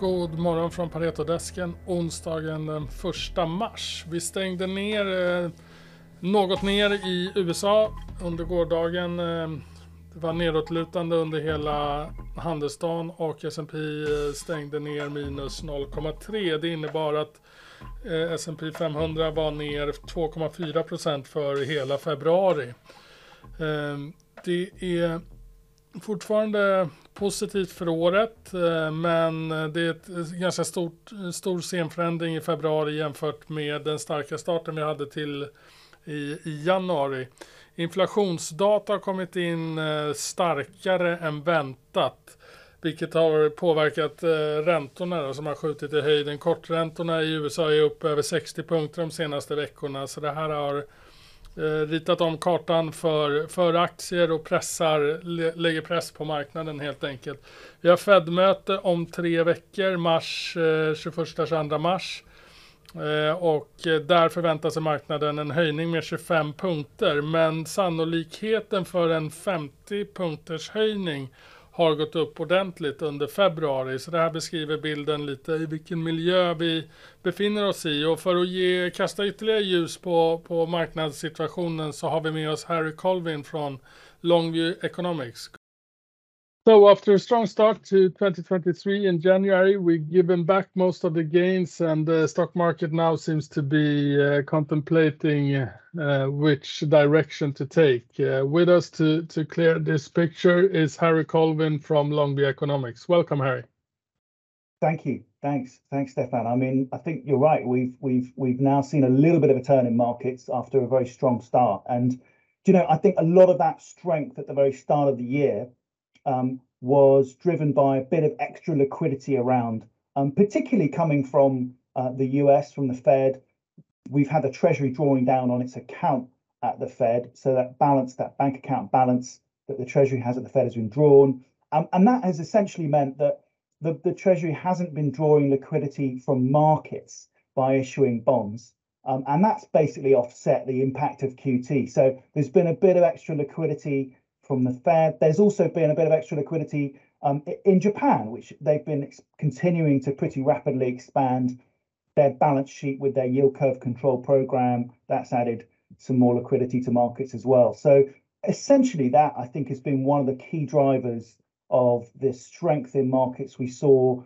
God morgon från Paretodesken onsdagen den 1 mars. Vi stängde ner eh, något ner i USA under gårdagen. Eh, det var nedåtlutande under hela handelsdagen och S&P eh, stängde ner minus 0,3. Det innebar att eh, S&P 500 var ner 2,4% för hela februari. Eh, det är fortfarande positivt för året, eh, men det är ett eh, ganska stort, eh, stor scenförändring i februari jämfört med den starka starten vi hade till i, i januari. Inflationsdata har kommit in starkare än väntat, vilket har påverkat räntorna då, som har skjutit i höjden. Korträntorna i USA är upp över 60 punkter de senaste veckorna, så det här har Eh, ritat om kartan för, för aktier och pressar, lägger press på marknaden helt enkelt. Vi har Fed-möte om tre veckor, mars, eh, 21-22 mars. Eh, och där förväntar sig marknaden en höjning med 25 punkter. Men sannolikheten för en 50 punkters höjning har gått upp ordentligt under februari. Så det här beskriver bilden lite i vilken miljö vi befinner oss i. Och för att ge, kasta ytterligare ljus på, på marknadssituationen så har vi med oss Harry Colvin från Longview Economics. So after a strong start to 2023 in January, we've given back most of the gains, and the stock market now seems to be uh, contemplating uh, which direction to take. Uh, with us to clear this picture is Harry Colvin from Longview Economics. Welcome, Harry. Thank you. Thanks. Thanks, Stefan. I mean, I think you're right. We've now seen a little bit of a turn in markets after a very strong start. And, you know, I think a lot of that strength at the very start of the year was driven by a bit of extra liquidity around, um, particularly coming from uh, the US, from the Fed. We've had the Treasury drawing down on its account at the Fed, so that balance, that bank account balance that the Treasury has at the Fed has been drawn. Um, and that has essentially meant that the, Treasury hasn't been drawing liquidity from markets by issuing bonds. Um, and that's basically offset the impact of QT. So there's been a bit of extra liquidity from the Fed. There's also been a bit of extra liquidity um, in Japan, which they've been continuing to pretty rapidly expand their balance sheet with their yield curve control program. That's added some more liquidity to markets as well. So essentially, that I think has been one of the key drivers of the strength in markets we saw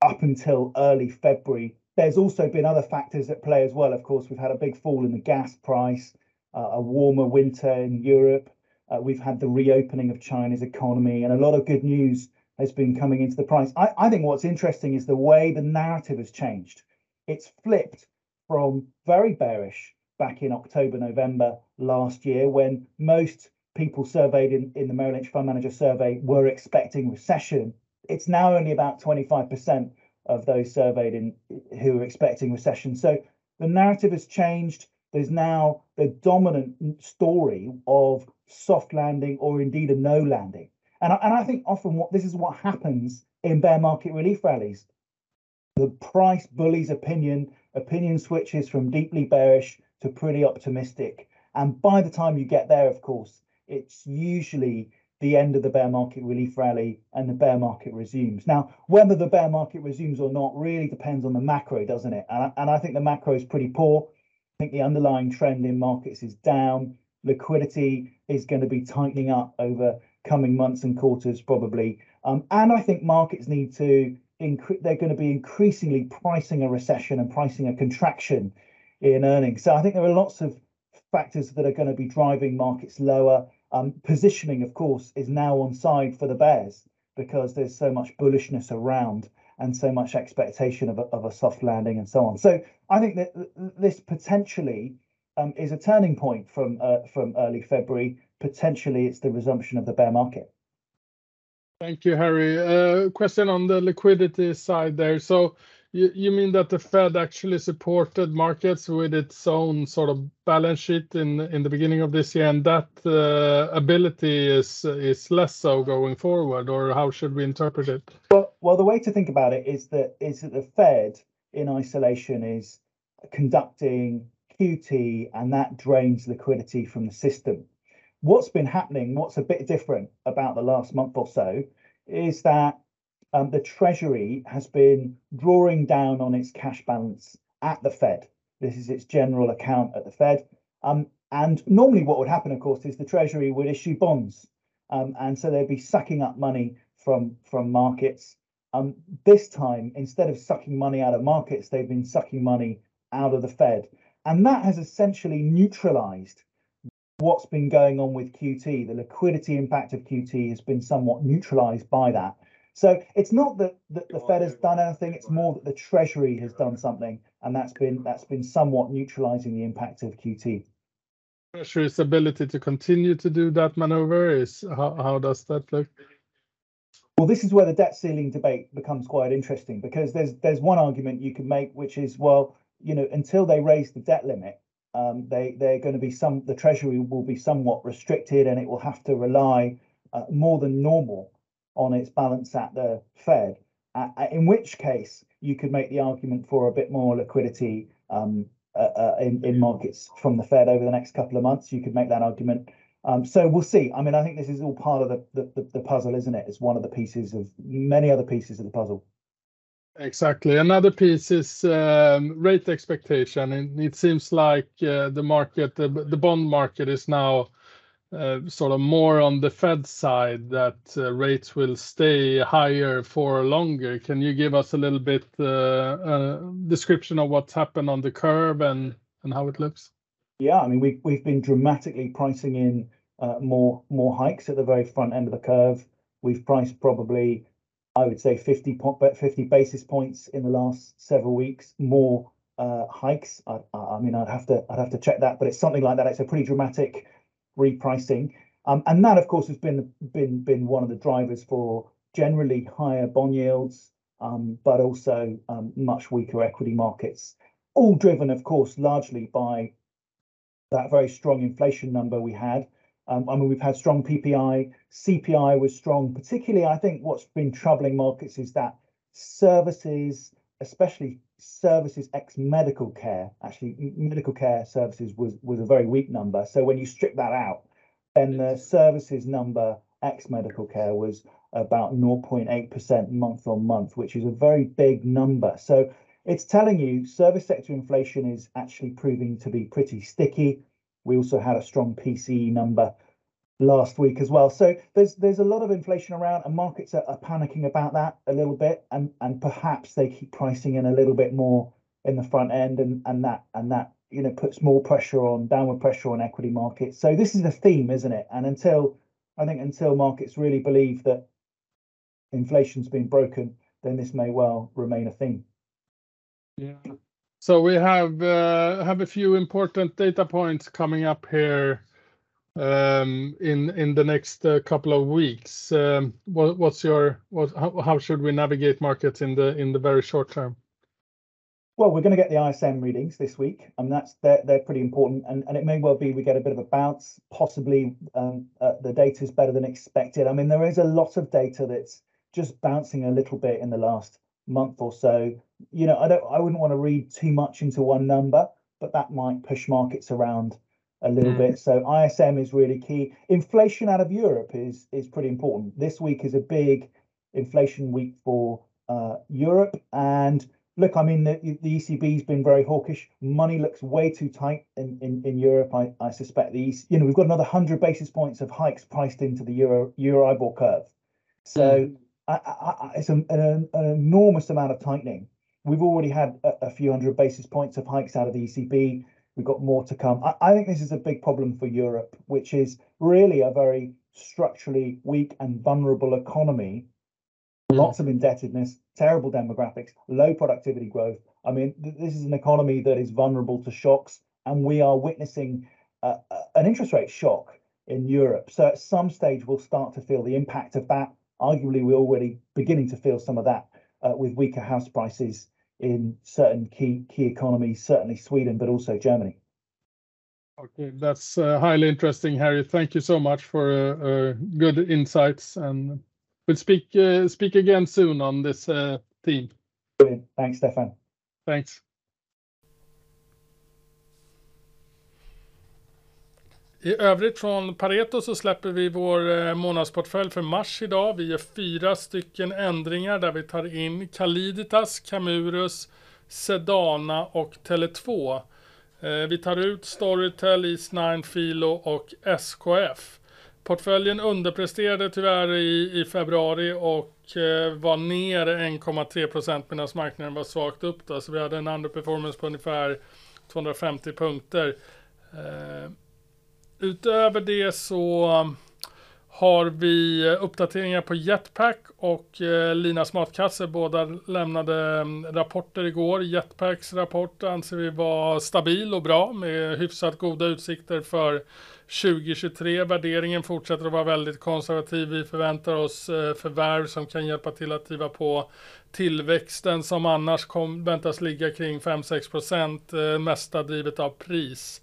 up until early February. There's also been other factors at play as well. Of course, we've had a big fall in the gas price, uh, a warmer winter in Europe, uh, we've had the reopening of China's economy, and a lot of good news has been coming into the price. I, I think what's interesting is the way the narrative has changed. It's flipped from very bearish back in October, November last year, when most people surveyed in, in the Merrill Lynch Fund Manager survey were expecting recession. It's now only about 25% of those surveyed in who are expecting recession. So the narrative has changed. There's now the dominant story of soft landing or indeed a no landing. And I, and I think often what this is what happens in bear market relief rallies. The price bullies opinion, opinion switches from deeply bearish to pretty optimistic. And by the time you get there, of course, it's usually the end of the bear market relief rally and the bear market resumes. Now, whether the bear market resumes or not really depends on the macro, doesn't it? And I, and I think the macro is pretty poor. I think the underlying trend in markets is down liquidity is going to be tightening up over coming months and quarters, probably. Um, and I think markets need to incre- they're going to be increasingly pricing a recession and pricing a contraction in earnings. So I think there are lots of factors that are going to be driving markets lower. Um, positioning, of course, is now on side for the bears because there's so much bullishness around and so much expectation of a, of a soft landing and so on. So I think that this potentially um, is a turning point from uh, from early February. Potentially, it's the resumption of the bear market. Thank you, Harry. Uh, question on the liquidity side there. So you, you mean that the Fed actually supported markets with its own sort of balance sheet in in the beginning of this year, and that uh, ability is is less so going forward, or how should we interpret it? Well, well, the way to think about it is that is that the Fed in isolation is conducting QT, and that drains liquidity from the system. What's been happening, what's a bit different about the last month or so, is that um, the Treasury has been drawing down on its cash balance at the Fed. This is its general account at the Fed. Um, and normally, what would happen, of course, is the Treasury would issue bonds, um, and so they'd be sucking up money from from markets. Um, this time, instead of sucking money out of markets, they've been sucking money out of the Fed, and that has essentially neutralised what's been going on with QT. The liquidity impact of QT has been somewhat neutralised by that. So it's not that, that the Fed has done anything; it's more that the Treasury has done something, and that's been that's been somewhat neutralising the impact of QT. Treasury's ability to continue to do that maneuver is how, how does that look? Well, this is where the debt ceiling debate becomes quite interesting because there's there's one argument you can make, which is well, you know, until they raise the debt limit, um, they they're going to be some the Treasury will be somewhat restricted, and it will have to rely uh, more than normal on its balance at the Fed. Uh, in which case, you could make the argument for a bit more liquidity um, uh, uh, in, in markets from the Fed over the next couple of months. You could make that argument. Um, so we'll see. I mean, I think this is all part of the, the, the puzzle, isn't it? It's one of the pieces of many other pieces of the puzzle. Exactly. Another piece is um, rate expectation. It seems like uh, the market, the, bond market is now uh, sort of more on the Fed side that uh, rates will stay higher for longer. Can you give us a little bit description of what's happened on the curve and how it looks? Yeah, I mean, we've been dramatically pricing in more more hikes at the very front end of the curve. We've priced probably, I would say, 50 50 basis points in the last several weeks, more hikes. I mean, I'd have to check that, but it's something like that. It's a pretty dramatic repricing. Um, and that, of course, has been been been one of the drivers for generally higher bond yields, um, but also um, much weaker equity markets. All driven, of course, largely by that very strong inflation number we had. Um, I mean, we've had strong PPI, CPI was strong. Particularly, I think what's been troubling markets is that services, especially services ex medical care, actually medical care services was was a very weak number. So when you strip that out, then the services number ex medical care was about 0.8% month on month, which is a very big number. So it's telling you service sector inflation is actually proving to be pretty sticky. We also had a strong PCE number last week as well. So there's there's a lot of inflation around, and markets are, are, panicking about that a little bit, and and perhaps they keep pricing in a little bit more in the front end, and and that and that you know puts more pressure on downward pressure on equity markets. So this is a theme, isn't it? And until I think until markets really believe that inflation's been broken, then this may well remain a theme. Yeah. So we have uh, have a few important data points coming up here um, in the next uh, couple of weeks. Um, what's your how should we navigate markets in the in the very short term? Well, we're gonna get the ISM readings this week, and that's they're pretty important. And and it may well be we get a bit of a bounce, possibly, um, uh, the data is better than expected. I mean, there is a lot of data that's just bouncing a little bit in the last month or so. You know, I don't I wouldn't want to read too much into one number, but that might push markets around a little mm. bit. So ISM is really key. Inflation out of Europe is is pretty important. This week is a big inflation week for uh, Europe. And look, I mean, the, the ECB's been very hawkish. Money looks way too tight in, in, in Europe. I, I suspect these, you know, we've got another 100 basis points of hikes priced into the Euro Euribor curve. So mm. I, I, it's an, an, an, enormous amount of tightening. We've already had a, a few hundred basis points of hikes out of the ECB. We've got more to come. I, I think this is a big problem for Europe, which is really a very structurally weak and vulnerable economy. Mm. Lots of indebtedness, terrible demographics, low productivity growth. I mean, th- this is an economy that is vulnerable to shocks, and we are witnessing uh, uh, an interest rate shock in Europe. So at some stage, we'll start to feel the impact of that. Arguably, we're already beginning to feel some of that uh, with weaker house prices in certain key key economies, certainly Sweden, but also Germany. Okay, that's uh, highly interesting, Harry. Thank you so much for uh, uh, good insights, and we'll speak uh, speak again soon on this uh, theme. Brilliant. Thanks, Stefan. Thanks. I övrigt från Pareto så släpper vi vår eh, månadsportfölj för mars idag. Vi gör fyra stycken ändringar där vi tar in Caliditas, Camurus, Sedana och Tele2. Eh, vi tar ut Storytel, East9, Filo och SKF. Portföljen underpresterade tyvärr i, i februari och eh, var ner 1,3% medan marknaden var svagt upp. Då. Så vi hade en underperformance på ungefär 250 punkter. Eh, utöver det så um, har vi uppdateringar på Jetpack och eh, Linas matkasse. Båda lämnade um, rapporter igår. Jetpacks rapport anser vi var stabil och bra med hyfsat goda utsikter för 2023. Värderingen fortsätter att vara väldigt konservativ. Vi förväntar oss eh, förvärv som kan hjälpa till att driva på tillväxten som annars kom, väntas ligga kring 5-6 procent, eh, mesta drivet av pris.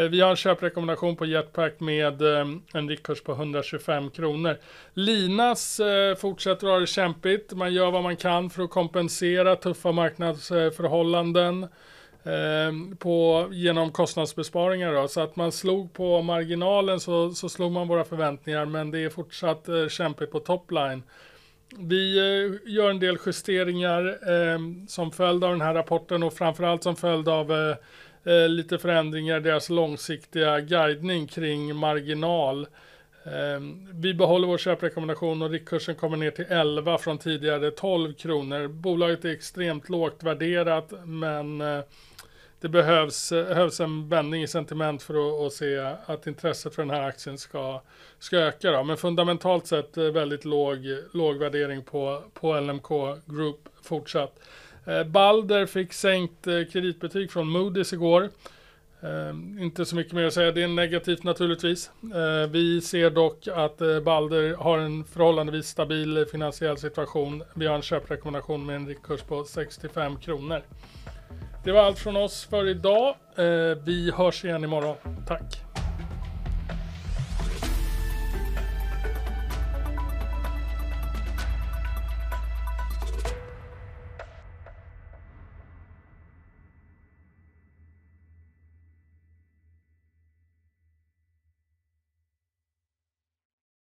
Eh, vi har en köprekommendation på Jetpack med eh, en riktkurs på 125 kronor. Linas eh, fortsätter att ha det kämpigt. Man gör vad man kan för att kompensera tuffa marknadsförhållanden på, genom kostnadsbesparingar. Då. Så att man slog på marginalen så, så slog man våra förväntningar men det är fortsatt kämpigt på topline. Vi gör en del justeringar eh, som följd av den här rapporten och framförallt som följd av eh, eh, lite förändringar i deras långsiktiga guidning kring marginal. Eh, vi behåller vår köprekommendation och riktkursen kommer ner till 11 från tidigare 12 kronor. Bolaget är extremt lågt värderat men eh, det behövs, eh, behövs en vändning i sentiment för att, att, se att intresset för den här aktien ska, ska öka. Då. Men fundamentalt sett eh, väldigt låg, låg värdering på, på LMK Group fortsatt. Eh, Balder fick sänkt eh, kreditbetyg från Moody's igår. Eh, inte så mycket mer att säga, det är negativt naturligtvis. Vi ser dock att Balder har en förhållandevis stabil finansiell situation. Vi har en köprekommendation med en riktkurs på 65 kronor. Det var allt från oss för idag. vi hörs igen imorgon. Tack!